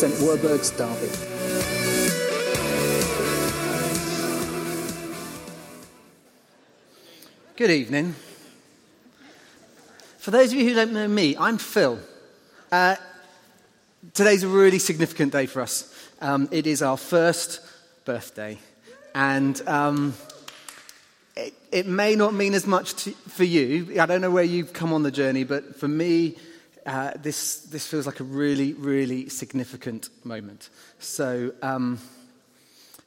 St Werburgh's, Derby. Good evening. For those of you who don't know me, I'm Phil. Uh, today's a really significant day for us. Um, it is our first birthday, and um, it, it, may not mean as much to, for you. I don't know where you've come on the journey, but for me, uh, this, this feels like a really, really significant moment. So, um,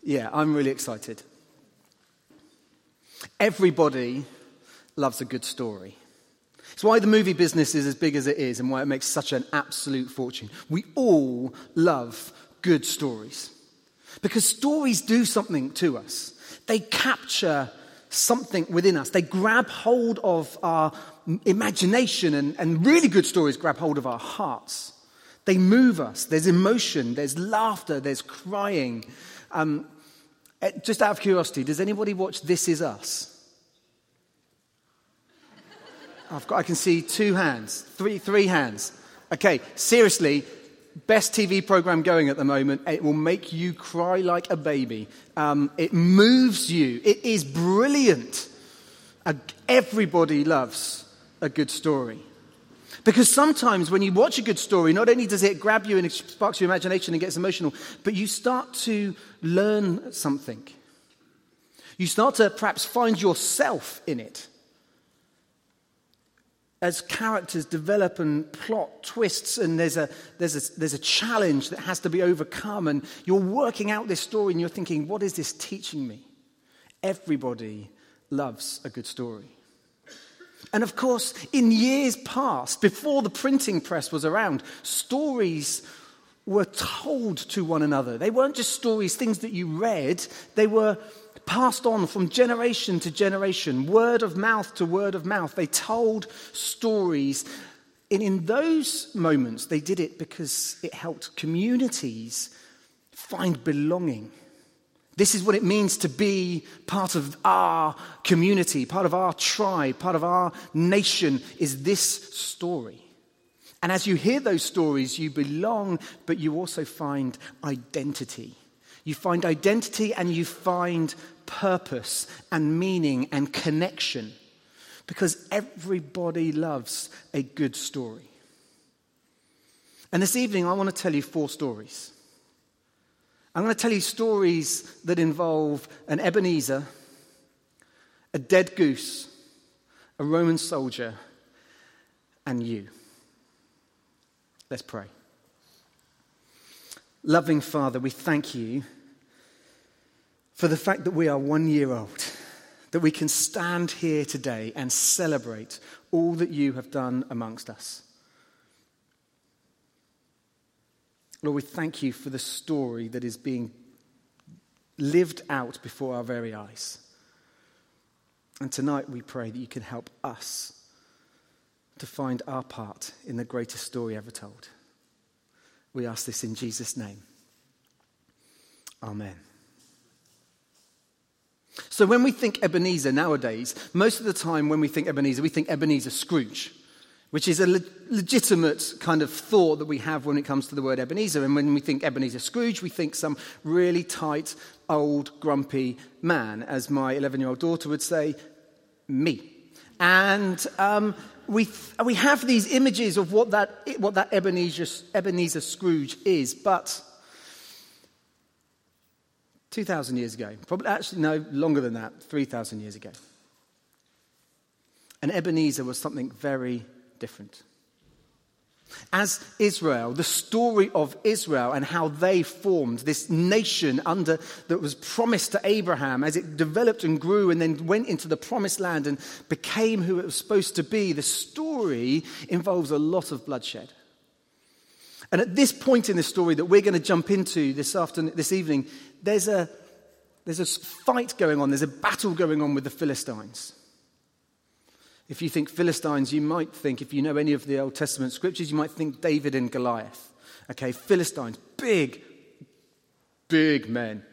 yeah, I'm really excited. Everybody loves a good story. It's why the movie business is as big as it is and why it makes such an absolute fortune. We all love good stories because stories do something to us. They capture something within us, they grab hold of our imagination, and, and really good stories grab hold of our hearts. They move us. There's emotion, there's laughter, there's crying. Um, eh, just out of curiosity, does anybody watch This Is Us? I've got, I can see two hands, three, three hands. Okay, seriously, best TV program going at the moment. It will make you cry like a baby. Um, it moves you. It is brilliant. Everybody loves a good story. Because sometimes when you watch a good story, not only does it grab you and sparks your imagination and gets emotional, but you start to learn something. You start to perhaps find yourself in it as characters develop and plot twists and there's a, there's, a, there's a challenge that has to be overcome and you're working out this story and you're thinking, what is this teaching me? Everybody loves a good story. And of course, in years past, before the printing press was around, stories were told to one another. They weren't just stories, things that you read, they were passed on from generation to generation, word of mouth to word of mouth. They told stories. And in those moments, they did it because it helped communities find belonging. This is what it means to be part of our community, part of our tribe, part of our nation, is this story. And as you hear those stories, you belong, but you also find identity. You find identity and you find purpose and meaning and connection because everybody loves a good story. And this evening, I want to tell you four stories. I'm going to tell you stories that involve an Ebenezer, a dead goose, a Roman soldier, and you. Let's pray. Loving Father, we thank you for the fact that we are one year old, that we can stand here today and celebrate all that you have done amongst us. Lord, we thank you for the story that is being lived out before our very eyes. And tonight we pray that you can help us to find our part in the greatest story ever told. We ask this in Jesus' name. Amen. So when we think Ebenezer nowadays, most of the time when we think Ebenezer, we think Ebenezer Scrooge, which is a le- legitimate kind of thought that we have when it comes to the word Ebenezer. And when we think Ebenezer Scrooge, we think some really tight, old, grumpy man, as my 11 year old daughter would say, me. And um, we, we have these images of what that, what that Ebenezer, Ebenezer Scrooge is, but 2,000 years ago. Probably, actually, no, longer than that, 3,000 years ago. And Ebenezer was something very different. As Israel, the story of Israel and how they formed this nation under that was promised to Abraham as it developed and grew and then went into the promised land and became who it was supposed to be, the story involves a lot of bloodshed. And at this point in the story that we're going to jump into this afternoon, this evening, there's a, there's a fight going on, there's a battle going on with the Philistines. If you think Philistines, you might think, if you know any of the Old Testament scriptures, you might think David and Goliath. Okay, Philistines, big, big men.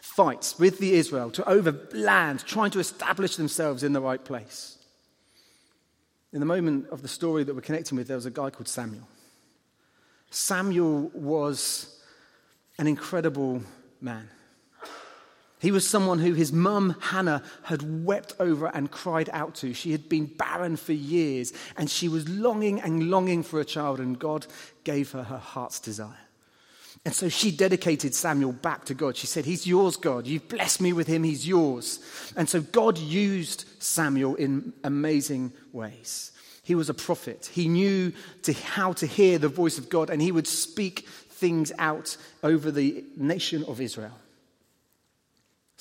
Fights with the Israel to over land, trying to establish themselves in the right place. In the moment of the story that we're connecting with, there was a guy called Samuel Samuel was an incredible man. He was someone who his mum, Hannah, had wept over and cried out to. She had been barren for years, and she was longing and longing for a child, and God gave her her heart's desire. And so she dedicated Samuel back to God. She said, He's yours, God. You've blessed me with him. He's yours. And so God used Samuel in amazing ways. He was a prophet. He knew to, how to hear the voice of God, and he would speak things out over the nation of Israel.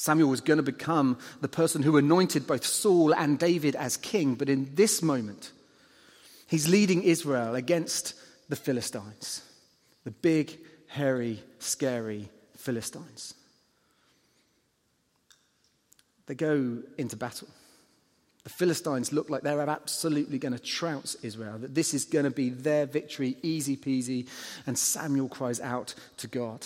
Samuel was going to become the person who anointed both Saul and David as king, but in this moment, he's leading Israel against the Philistines, the big, hairy, scary Philistines. They go into battle. The Philistines look like they're absolutely going to trounce Israel, that this is going to be their victory, easy peasy. And Samuel cries out to God.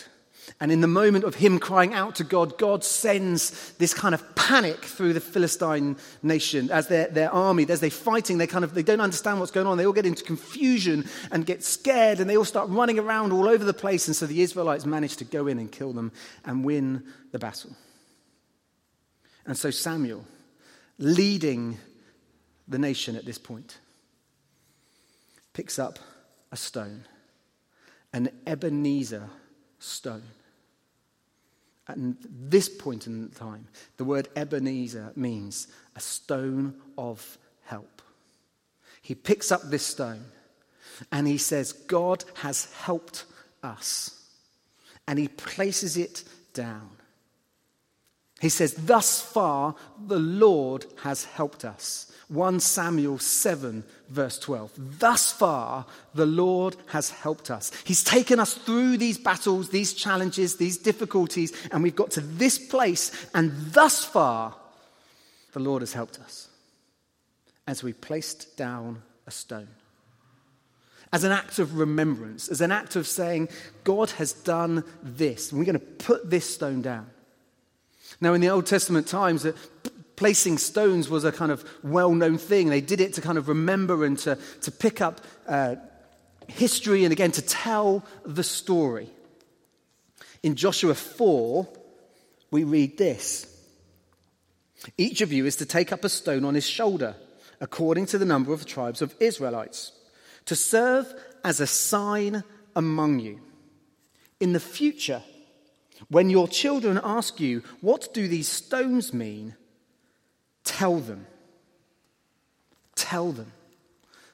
And in the moment of him crying out to God, God sends this kind of panic through the Philistine nation as their, their army, as they're fighting, they kind of they don't understand what's going on. They all get into confusion and get scared, and they all start running around all over the place. And so the Israelites manage to go in and kill them and win the battle. And so Samuel, leading the nation at this point, picks up a stone, an Ebenezer stone. At this point in time, the word Ebenezer means a stone of help. He picks up this stone and he says, God has helped us. And he places it down. He says, Thus far, the Lord has helped us. 1 Samuel 7, verse 12. Thus far, the Lord has helped us. He's taken us through these battles, these challenges, these difficulties, and we've got to this place, and thus far, the Lord has helped us as we placed down a stone. As an act of remembrance, as an act of saying, God has done this, and we're going to put this stone down. Now, in the Old Testament times, placing stones was a kind of well known thing. They did it to kind of remember and to, to pick up uh, history and again to tell the story. In Joshua 4, we read this Each of you is to take up a stone on his shoulder, according to the number of the tribes of Israelites, to serve as a sign among you. In the future, when your children ask you, What do these stones mean? Tell them. Tell them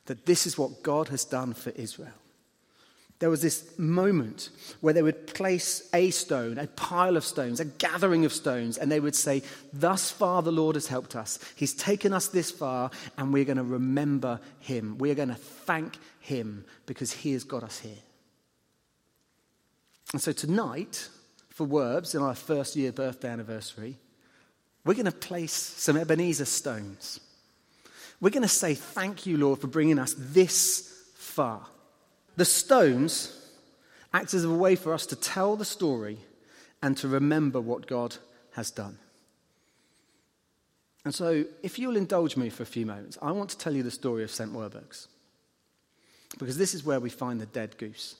that this is what God has done for Israel. There was this moment where they would place a stone, a pile of stones, a gathering of stones, and they would say, Thus far the Lord has helped us. He's taken us this far, and we're going to remember him. We're going to thank him because he has got us here. And so tonight, for Werbs, in our first year birthday anniversary, we're going to place some Ebenezer stones. We're going to say, Thank you, Lord, for bringing us this far. The stones act as a way for us to tell the story and to remember what God has done. And so, if you'll indulge me for a few moments, I want to tell you the story of St. Werburgh's. Because this is where we find the dead goose.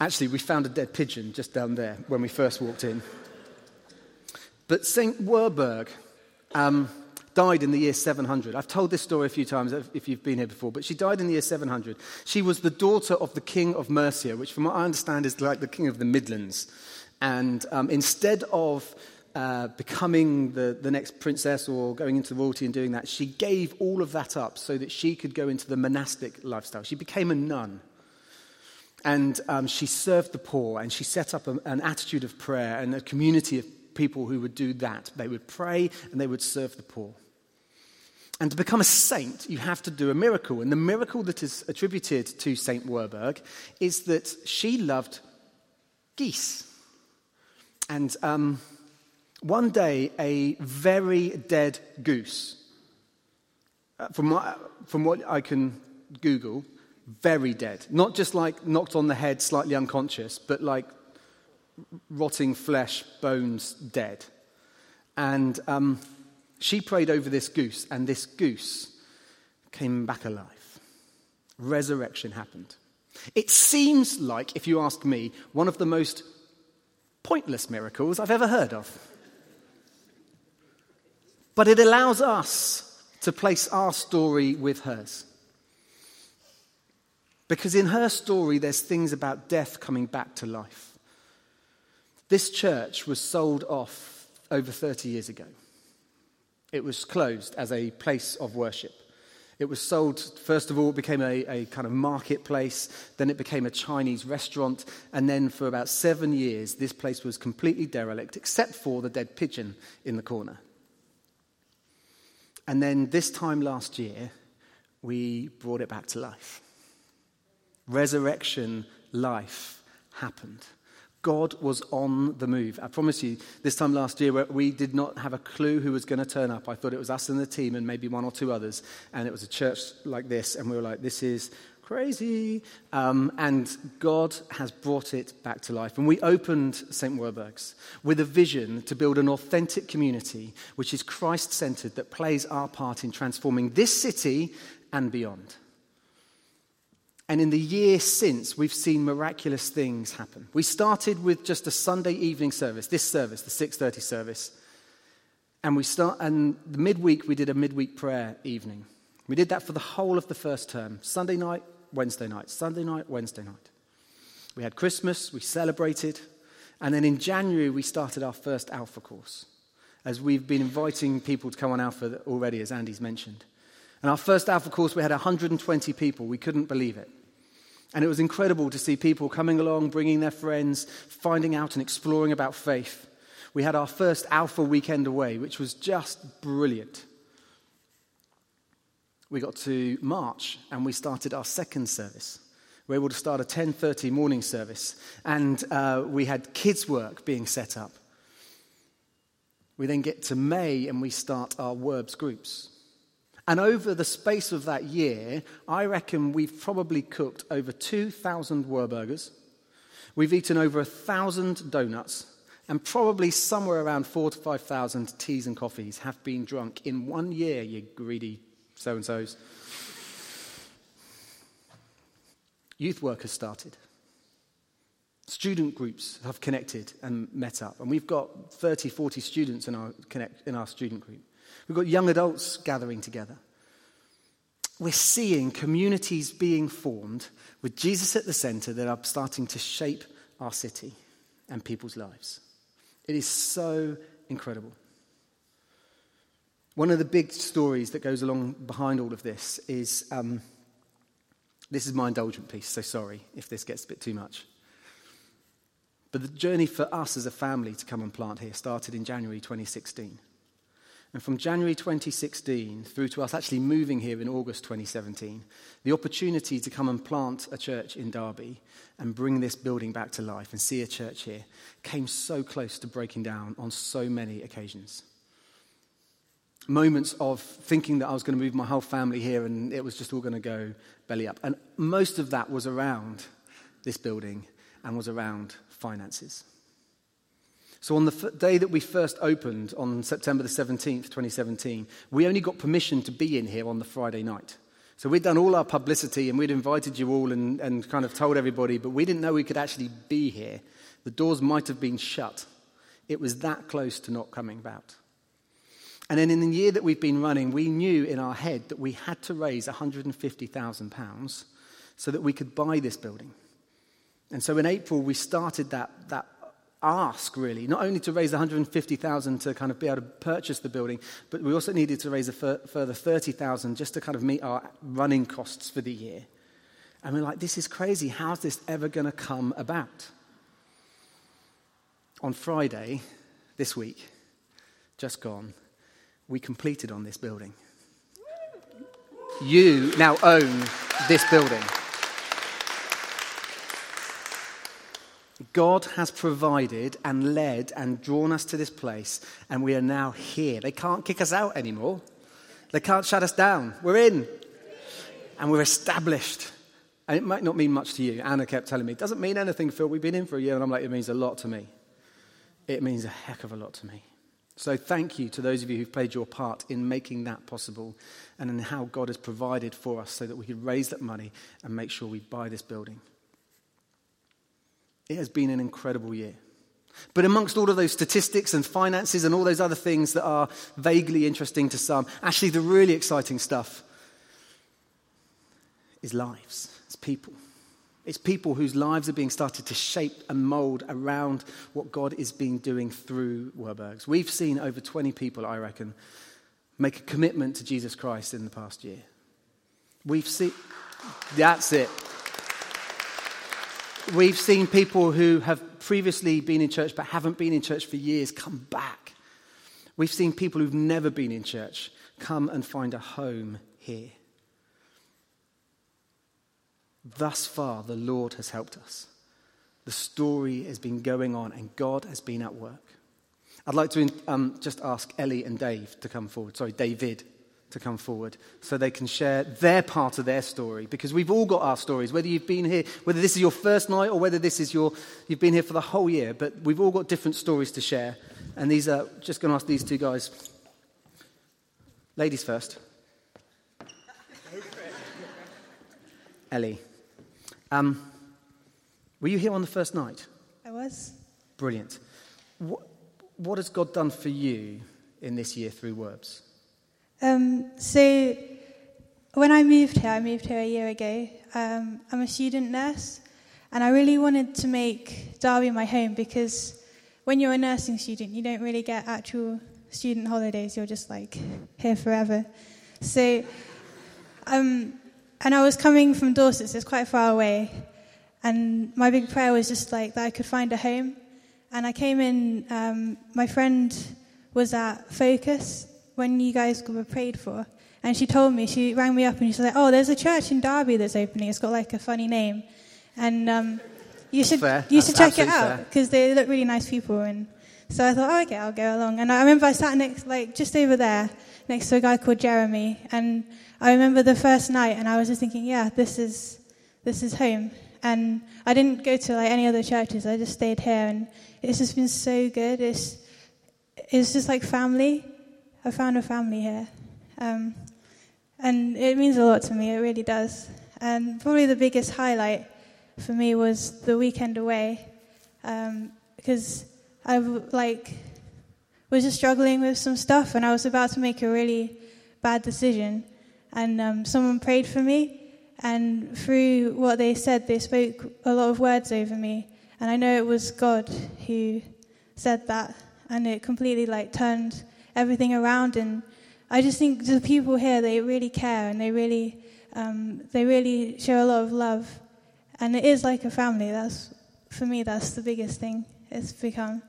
Actually, we found a dead pigeon just down there when we first walked in. But St. Werburgh um, died in the year 700. I've told this story a few times if you've been here before, but she died in the year 700. She was the daughter of the king of Mercia, which, from what I understand, is like the king of the Midlands. And um, instead of uh, becoming the, the next princess or going into royalty and doing that, she gave all of that up so that she could go into the monastic lifestyle. She became a nun. And um, she served the poor and she set up a, an attitude of prayer and a community of people who would do that. They would pray and they would serve the poor. And to become a saint, you have to do a miracle. And the miracle that is attributed to Saint Werburgh is that she loved geese. And um, one day, a very dead goose, uh, from, what, from what I can Google, very dead. Not just like knocked on the head, slightly unconscious, but like rotting flesh, bones, dead. And um, she prayed over this goose, and this goose came back alive. resurrection happened. It seems like, if you ask me, one of the most pointless miracles I've ever heard of. But it allows us to place our story with hers. Because in her story, there's things about death coming back to life. This church was sold off over 30 years ago. It was closed as a place of worship. It was sold, first of all, it became a, a, kind of marketplace, then it became a Chinese restaurant, and then for about seven years, this place was completely derelict, except for the dead pigeon in the corner. And then this time last year, we brought it back to life. Resurrection life happened. God was on the move. I promise you, this time last year, we did not have a clue who was going to turn up. I thought it was us and the team and maybe one or two others. And it was a church like this. And we were like, this is crazy. Um, and God has brought it back to life. And we opened St. Werburgh's with a vision to build an authentic community which is Christ centered, that plays our part in transforming this city and beyond. And in the year since, we've seen miraculous things happen. We started with just a Sunday evening service, this service, the 6:30 service. And we start and the midweek we did a midweek prayer evening. We did that for the whole of the first term. Sunday night, Wednesday night, Sunday night, Wednesday night. We had Christmas, we celebrated, and then in January we started our first Alpha course. As we've been inviting people to come on Alpha already, as Andy's mentioned. And our first Alpha course, we had 120 people. We couldn't believe it. And it was incredible to see people coming along, bringing their friends, finding out and exploring about faith. We had our first Alpha weekend away, which was just brilliant. We got to March and we started our second service. We were able to start a 10:30 morning service, and uh, we had kids' work being set up. We then get to May and we start our WERBS groups. And over the space of that year, I reckon we've probably cooked over 2,000 Werburgers. We've eaten over 1,000 donuts. And probably somewhere around four to 5,000 teas and coffees have been drunk in one year, you greedy so and so's. Youth work has started. Student groups have connected and met up. And we've got 30, 40 students in our, connect, in our student group. We've got young adults gathering together. We're seeing communities being formed with Jesus at the center that are starting to shape our city and people's lives. It is so incredible. One of the big stories that goes along behind all of this is um, this is my indulgent piece, so sorry if this gets a bit too much. But the journey for us as a family to come and plant here started in January 2016. And from January 2016 through to us actually moving here in August 2017, the opportunity to come and plant a church in Derby and bring this building back to life and see a church here came so close to breaking down on so many occasions. Moments of thinking that I was going to move my whole family here and it was just all going to go belly up. And most of that was around this building and was around finances. So, on the f- day that we first opened on September the 17th, 2017, we only got permission to be in here on the Friday night. So, we'd done all our publicity and we'd invited you all and, and kind of told everybody, but we didn't know we could actually be here. The doors might have been shut. It was that close to not coming about. And then in the year that we've been running, we knew in our head that we had to raise £150,000 so that we could buy this building. And so in April, we started that, that ask, really, not only to raise 150,000 to kind of be able to purchase the building, but we also needed to raise a f- further 30,000 just to kind of meet our running costs for the year. And we're like, this is crazy. How's this ever going to come about? On Friday, this week, just gone, we completed on this building. You now own this building. God has provided and led and drawn us to this place, and we are now here. They can't kick us out anymore. They can't shut us down. We're in. And we're established. And it might not mean much to you. Anna kept telling me, it doesn't mean anything, Phil. We've been in for a year. And I'm like, it means a lot to me. It means a heck of a lot to me. So thank you to those of you who've played your part in making that possible and in how God has provided for us so that we could raise that money and make sure we buy this building. It has been an incredible year. But amongst all of those statistics and finances and all those other things that are vaguely interesting to some, actually, the really exciting stuff is lives, it's people. It's people whose lives are being started to shape and mold around what God is being doing through Werburgh's. We've seen over 20 people, I reckon, make a commitment to Jesus Christ in the past year. We've seen, that's it. We've seen people who have previously been in church but haven't been in church for years come back. We've seen people who've never been in church come and find a home here. Thus far, the Lord has helped us. The story has been going on, and God has been at work. I'd like to um, just ask Ellie and Dave to come forward. Sorry, David to come forward so they can share their part of their story. Because we've all got our stories whether you've been here whether this is your first night or whether this is your you've been here for the whole year but we've all got different stories to share. And these are just going to ask these two guys. Ladies first. Ellie. Um, were you here on the first night? I was. Brilliant. What, what has god done for you in this year through Werbs um, so, when I moved here, I moved here a year ago. Um, I'm a student nurse, and I really wanted to make Derby my home because when you're a nursing student, you don't really get actual student holidays. You're just like here forever. So, um, and I was coming from Dorset, so it's quite far away. And my big prayer was just like that I could find a home. And I came in, um, my friend was at Focus when you guys were prayed for. And she told me, she rang me up and she was like, Oh, there's a church in Derby that's opening. It's got like a funny name. And um, you should, you should check it out because they look really nice people. And so I thought, oh, okay, I'll go along. And I remember I sat next, like, just over there next to a guy called Jeremy. And I remember the first night and I was just thinking, yeah, this is, this is home. And I didn't go to like any other churches. I just stayed here and it's just been so good. It's, it's just like family. I found a family here. Um, and it means a lot to me, it really does. And probably the biggest highlight for me was the weekend away, um, because I like was just struggling with some stuff, and I was about to make a really bad decision, and um, someone prayed for me, and through what they said, they spoke a lot of words over me, and I know it was God who said that, and it completely like turned everything around. And I just think the people here, they really care and they really, um, they really show a lot of love. And it is like a family. That's, for me, that's the biggest thing it's become.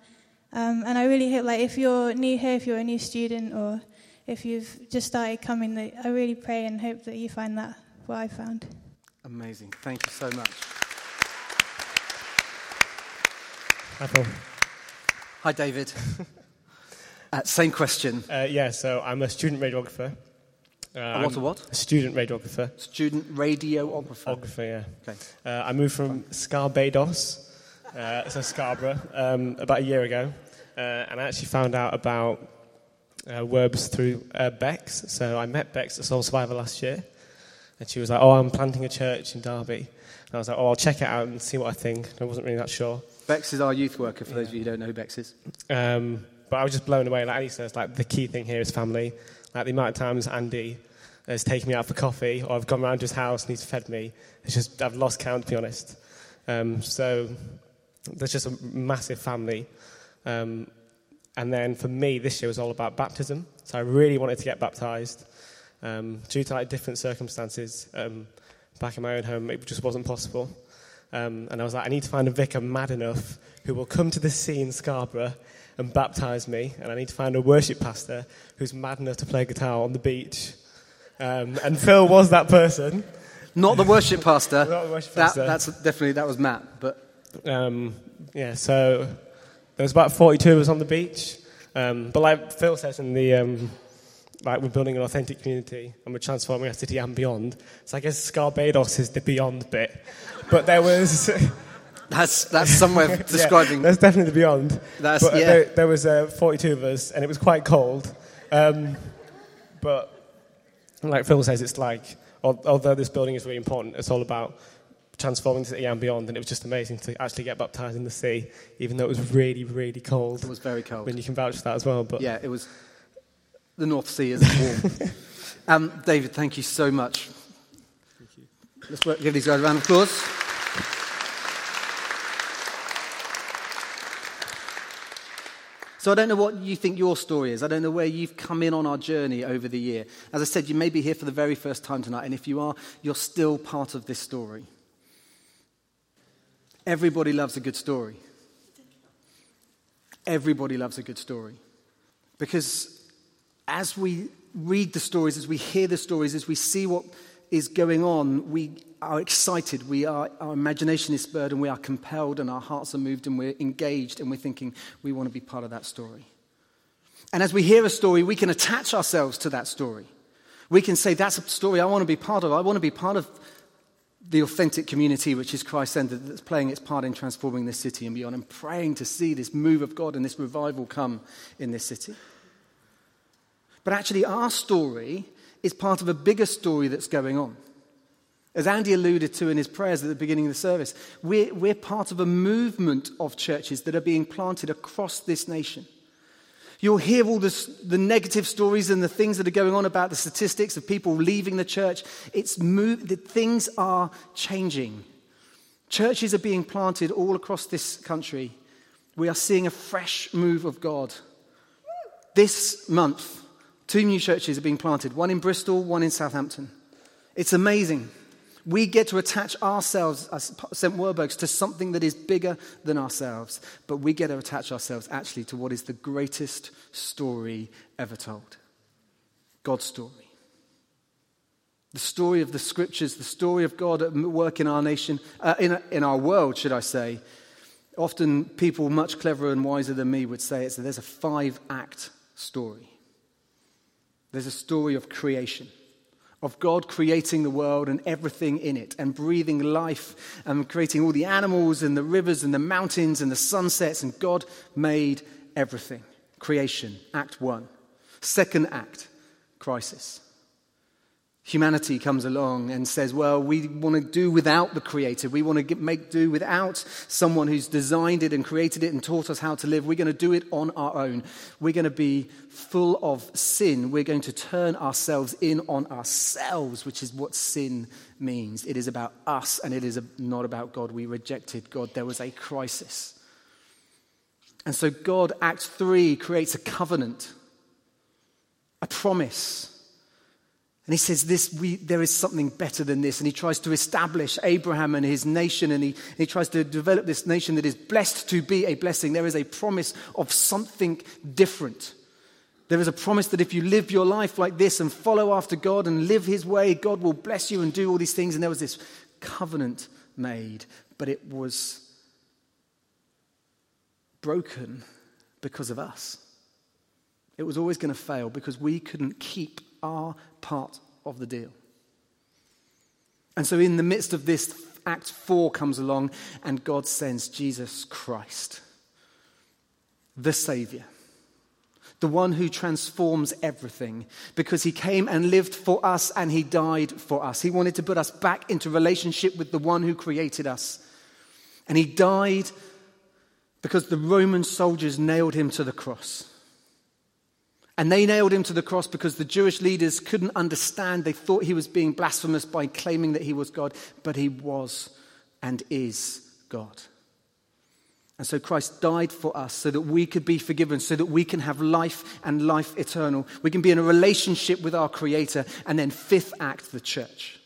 Um, and I really hope, like, if you're new here, if you're a new student, or if you've just started coming, I really pray and hope that you find that what I found. Amazing. Thank you so much. Hi, Paul. Hi, David. Uh, same question. Uh, yeah, so I'm a student radiographer. Uh, a what, a what? A student radiographer. Student radiographer. Radiographer, yeah. Okay. Uh, I moved from Scarbados, uh, so Scarborough, um, about a year ago. Uh, and I actually found out about uh, Werbs through uh, Bex. So I met Bex at Soul Survivor last year. And she was like, oh, I'm planting a church in Derby. And I was like, oh, I'll check it out and see what I think. I wasn't really that sure. Bex is our youth worker, for yeah. those of you who don't know who Bex is. Um, but I was just blown away. Like Annie says, like the key thing here is family. Like the amount of times Andy has taken me out for coffee, or I've gone around to his house and he's fed me. It's just I've lost count, to be honest. Um, so there's just a massive family. Um, and then for me, this year was all about baptism. So I really wanted to get baptized. Um, due to like different circumstances um, back in my own home, it just wasn't possible. Um, and I was like, I need to find a vicar mad enough who will come to sea in Scarborough and baptize me, and I need to find a worship pastor who's mad enough to play guitar on the beach. Um, and Phil was that person. Not the worship pastor. Not the worship pastor. That, that's definitely that was Matt. But um, yeah, so there was about 42 of us on the beach. Um, but like Phil says in the um, like we're building an authentic community and we're transforming our city and beyond. So I guess Scarbados is the beyond bit. But there was That's, that's somewhere describing. Yeah, that's definitely the beyond. That's- but, uh, yeah. there, there was uh, 42 of us, and it was quite cold. Um, but like Phil says, it's like, although this building is really important, it's all about transforming to the city and beyond. And it was just amazing to actually get baptized in the sea, even though it was really, really cold. It was very cold. When you can vouch for that as well. But Yeah, it was. The North Sea is warm. um, David, thank you so much. Thank you. Let's work, give these guys a round of applause. So I don't know what you think your story is. I don't know where you've come in on our journey over the year. As I said, you may be here for the very first time tonight, and if you are, you're still part of this story. Everybody loves a good story. Everybody loves a good story. Because as we read the stories, as we hear the stories, as we see what is going on, we are excited. We are, our imagination is spurred and we are compelled and our hearts are moved and we're engaged and we're thinking we want to be part of that story. And as we hear a story, we can attach ourselves to that story. We can say, that's a story I want to be part of. I want to be part of the authentic community which is Christ centered, that's playing its part in transforming this city and beyond, and praying to see this move of God and this revival come in this city. But actually, our story is part of a bigger story that's going on. As Andy alluded to in his prayers at the beginning of the service, we're, we're part of a movement of churches that are being planted across this nation. You'll hear all this, the negative stories and the things that are going on about the statistics of people leaving the church. It's move, the things are changing. Churches are being planted all across this country. We are seeing a fresh move of God. This month, two new churches are being planted one in Bristol, one in Southampton. It's amazing. We get to attach ourselves as St. Werburghs to something that is bigger than ourselves, but we get to attach ourselves actually to what is the greatest story ever told God's story. The story of the scriptures, the story of God at work in our nation, uh, in, in our world, should I say. Often people much cleverer and wiser than me would say it's there's a five act story. There's a story of creation of God creating the world and everything in it, and breathing life, and creating all the animals and the rivers and the mountains and the sunsets, and God made everything. Creation, Act One. Second act, crisis. Humanity comes along and says, Well, we want to do without the Creator. We want to make do without someone who's designed it and created it and taught us how to live. We're going to do it on our own. We're going to be full of sin. We're going to turn ourselves in on ourselves, which is what sin means. It is about us and it is not about God. We rejected God. There was a crisis. And so, God, Act 3, creates a covenant, a promise. And he says, this, we, There is something better than this. And he tries to establish Abraham and his nation, and he, he tries to develop this nation that is blessed to be a blessing. There is a promise of something different. There is a promise that if you live your life like this and follow after God and live his way, God will bless you and do all these things. And there was this covenant made, but it was broken because of us. It was always going to fail because we couldn't keep our part of the deal. And so, in the midst of this, Act 4 comes along, and God sends Jesus Christ, the Savior, the one who transforms everything, because he came and lived for us and he died for us. He wanted to put us back into relationship with the one who created us. And he died because the Roman soldiers nailed him to the cross. And they nailed him to the cross because the Jewish leaders couldn't understand. They thought he was being blasphemous by claiming that he was God, but he was and is God. And so Christ died for us so that we could be forgiven, so that we can have life and life eternal. We can be in a relationship with our Creator. And then, fifth act, the church.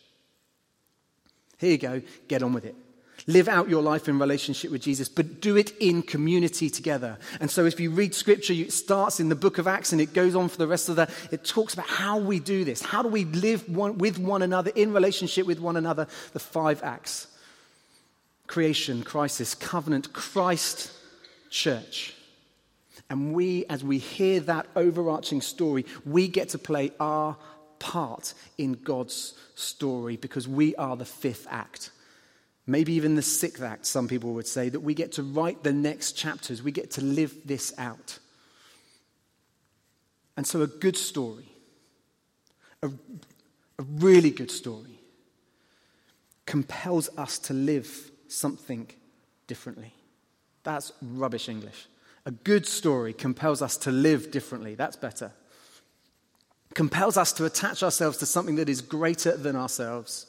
Here you go, get on with it. Live out your life in relationship with Jesus, but do it in community together. And so, if you read scripture, it starts in the book of Acts and it goes on for the rest of the. It talks about how we do this. How do we live one, with one another, in relationship with one another? The five acts creation, crisis, covenant, Christ, church. And we, as we hear that overarching story, we get to play our part in God's story because we are the fifth act. Maybe even the sixth act, some people would say, that we get to write the next chapters. We get to live this out. And so, a good story, a, a really good story, compels us to live something differently. That's rubbish English. A good story compels us to live differently. That's better. Compels us to attach ourselves to something that is greater than ourselves.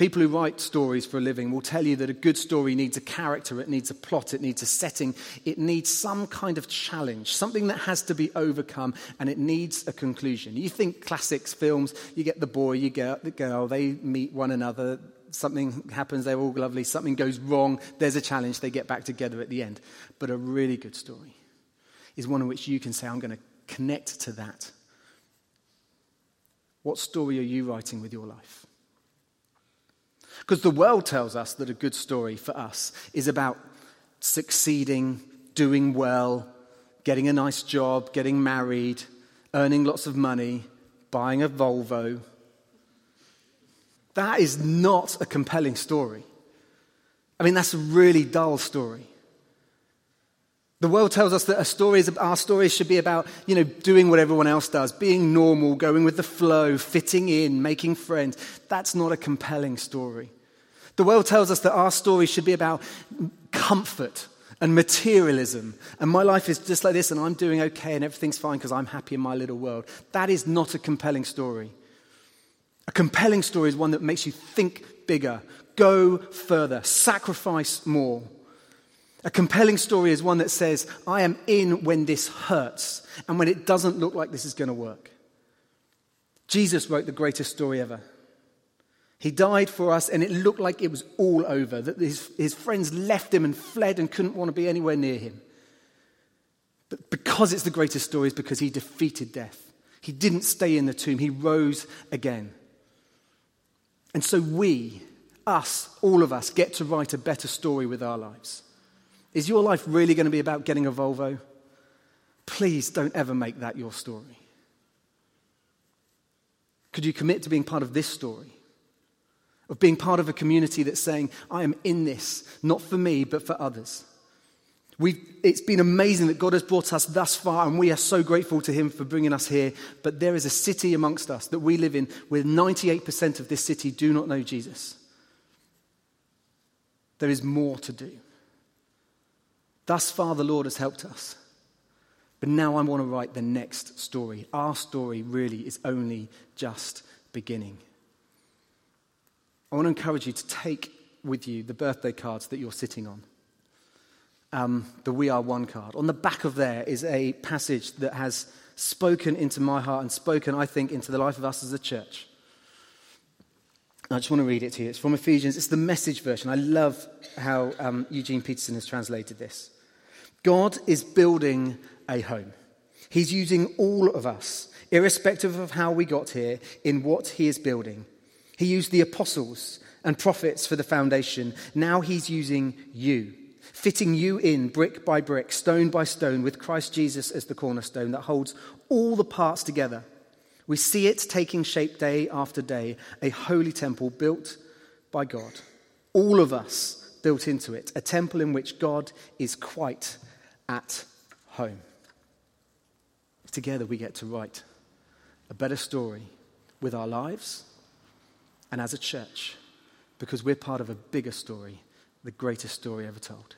People who write stories for a living will tell you that a good story needs a character, it needs a plot, it needs a setting, it needs some kind of challenge, something that has to be overcome, and it needs a conclusion. You think classics films, you get the boy, you get the girl, they meet one another, something happens, they're all lovely, something goes wrong, there's a challenge, they get back together at the end. But a really good story is one in which you can say, I'm going to connect to that. What story are you writing with your life? Because the world tells us that a good story for us is about succeeding, doing well, getting a nice job, getting married, earning lots of money, buying a Volvo. That is not a compelling story. I mean, that's a really dull story. The world tells us that our stories, our stories should be about, you know, doing what everyone else does, being normal, going with the flow, fitting in, making friends. That's not a compelling story. The world tells us that our story should be about comfort and materialism. And my life is just like this, and I'm doing okay, and everything's fine because I'm happy in my little world. That is not a compelling story. A compelling story is one that makes you think bigger, go further, sacrifice more. A compelling story is one that says, I am in when this hurts and when it doesn't look like this is going to work. Jesus wrote the greatest story ever. He died for us, and it looked like it was all over, that his, his friends left him and fled and couldn't want to be anywhere near him. But because it's the greatest story, is because he defeated death. He didn't stay in the tomb, he rose again. And so we, us, all of us, get to write a better story with our lives. Is your life really going to be about getting a Volvo? Please don't ever make that your story. Could you commit to being part of this story? Of being part of a community that's saying, I am in this, not for me, but for others. We've, it's been amazing that God has brought us thus far, and we are so grateful to Him for bringing us here. But there is a city amongst us that we live in where 98% of this city do not know Jesus. There is more to do. Thus far, the Lord has helped us. But now I want to write the next story. Our story really is only just beginning. I want to encourage you to take with you the birthday cards that you're sitting on. Um, the We Are One card. On the back of there is a passage that has spoken into my heart and spoken, I think, into the life of us as a church. I just want to read it to you. It's from Ephesians. It's the message version. I love how um, Eugene Peterson has translated this. God is building a home. He's using all of us, irrespective of how we got here, in what He is building. He used the apostles and prophets for the foundation. Now He's using you, fitting you in brick by brick, stone by stone, with Christ Jesus as the cornerstone that holds all the parts together. We see it taking shape day after day, a holy temple built by God. All of us built into it, a temple in which God is quite at home. Together we get to write a better story with our lives and as a church because we're part of a bigger story, the greatest story ever told.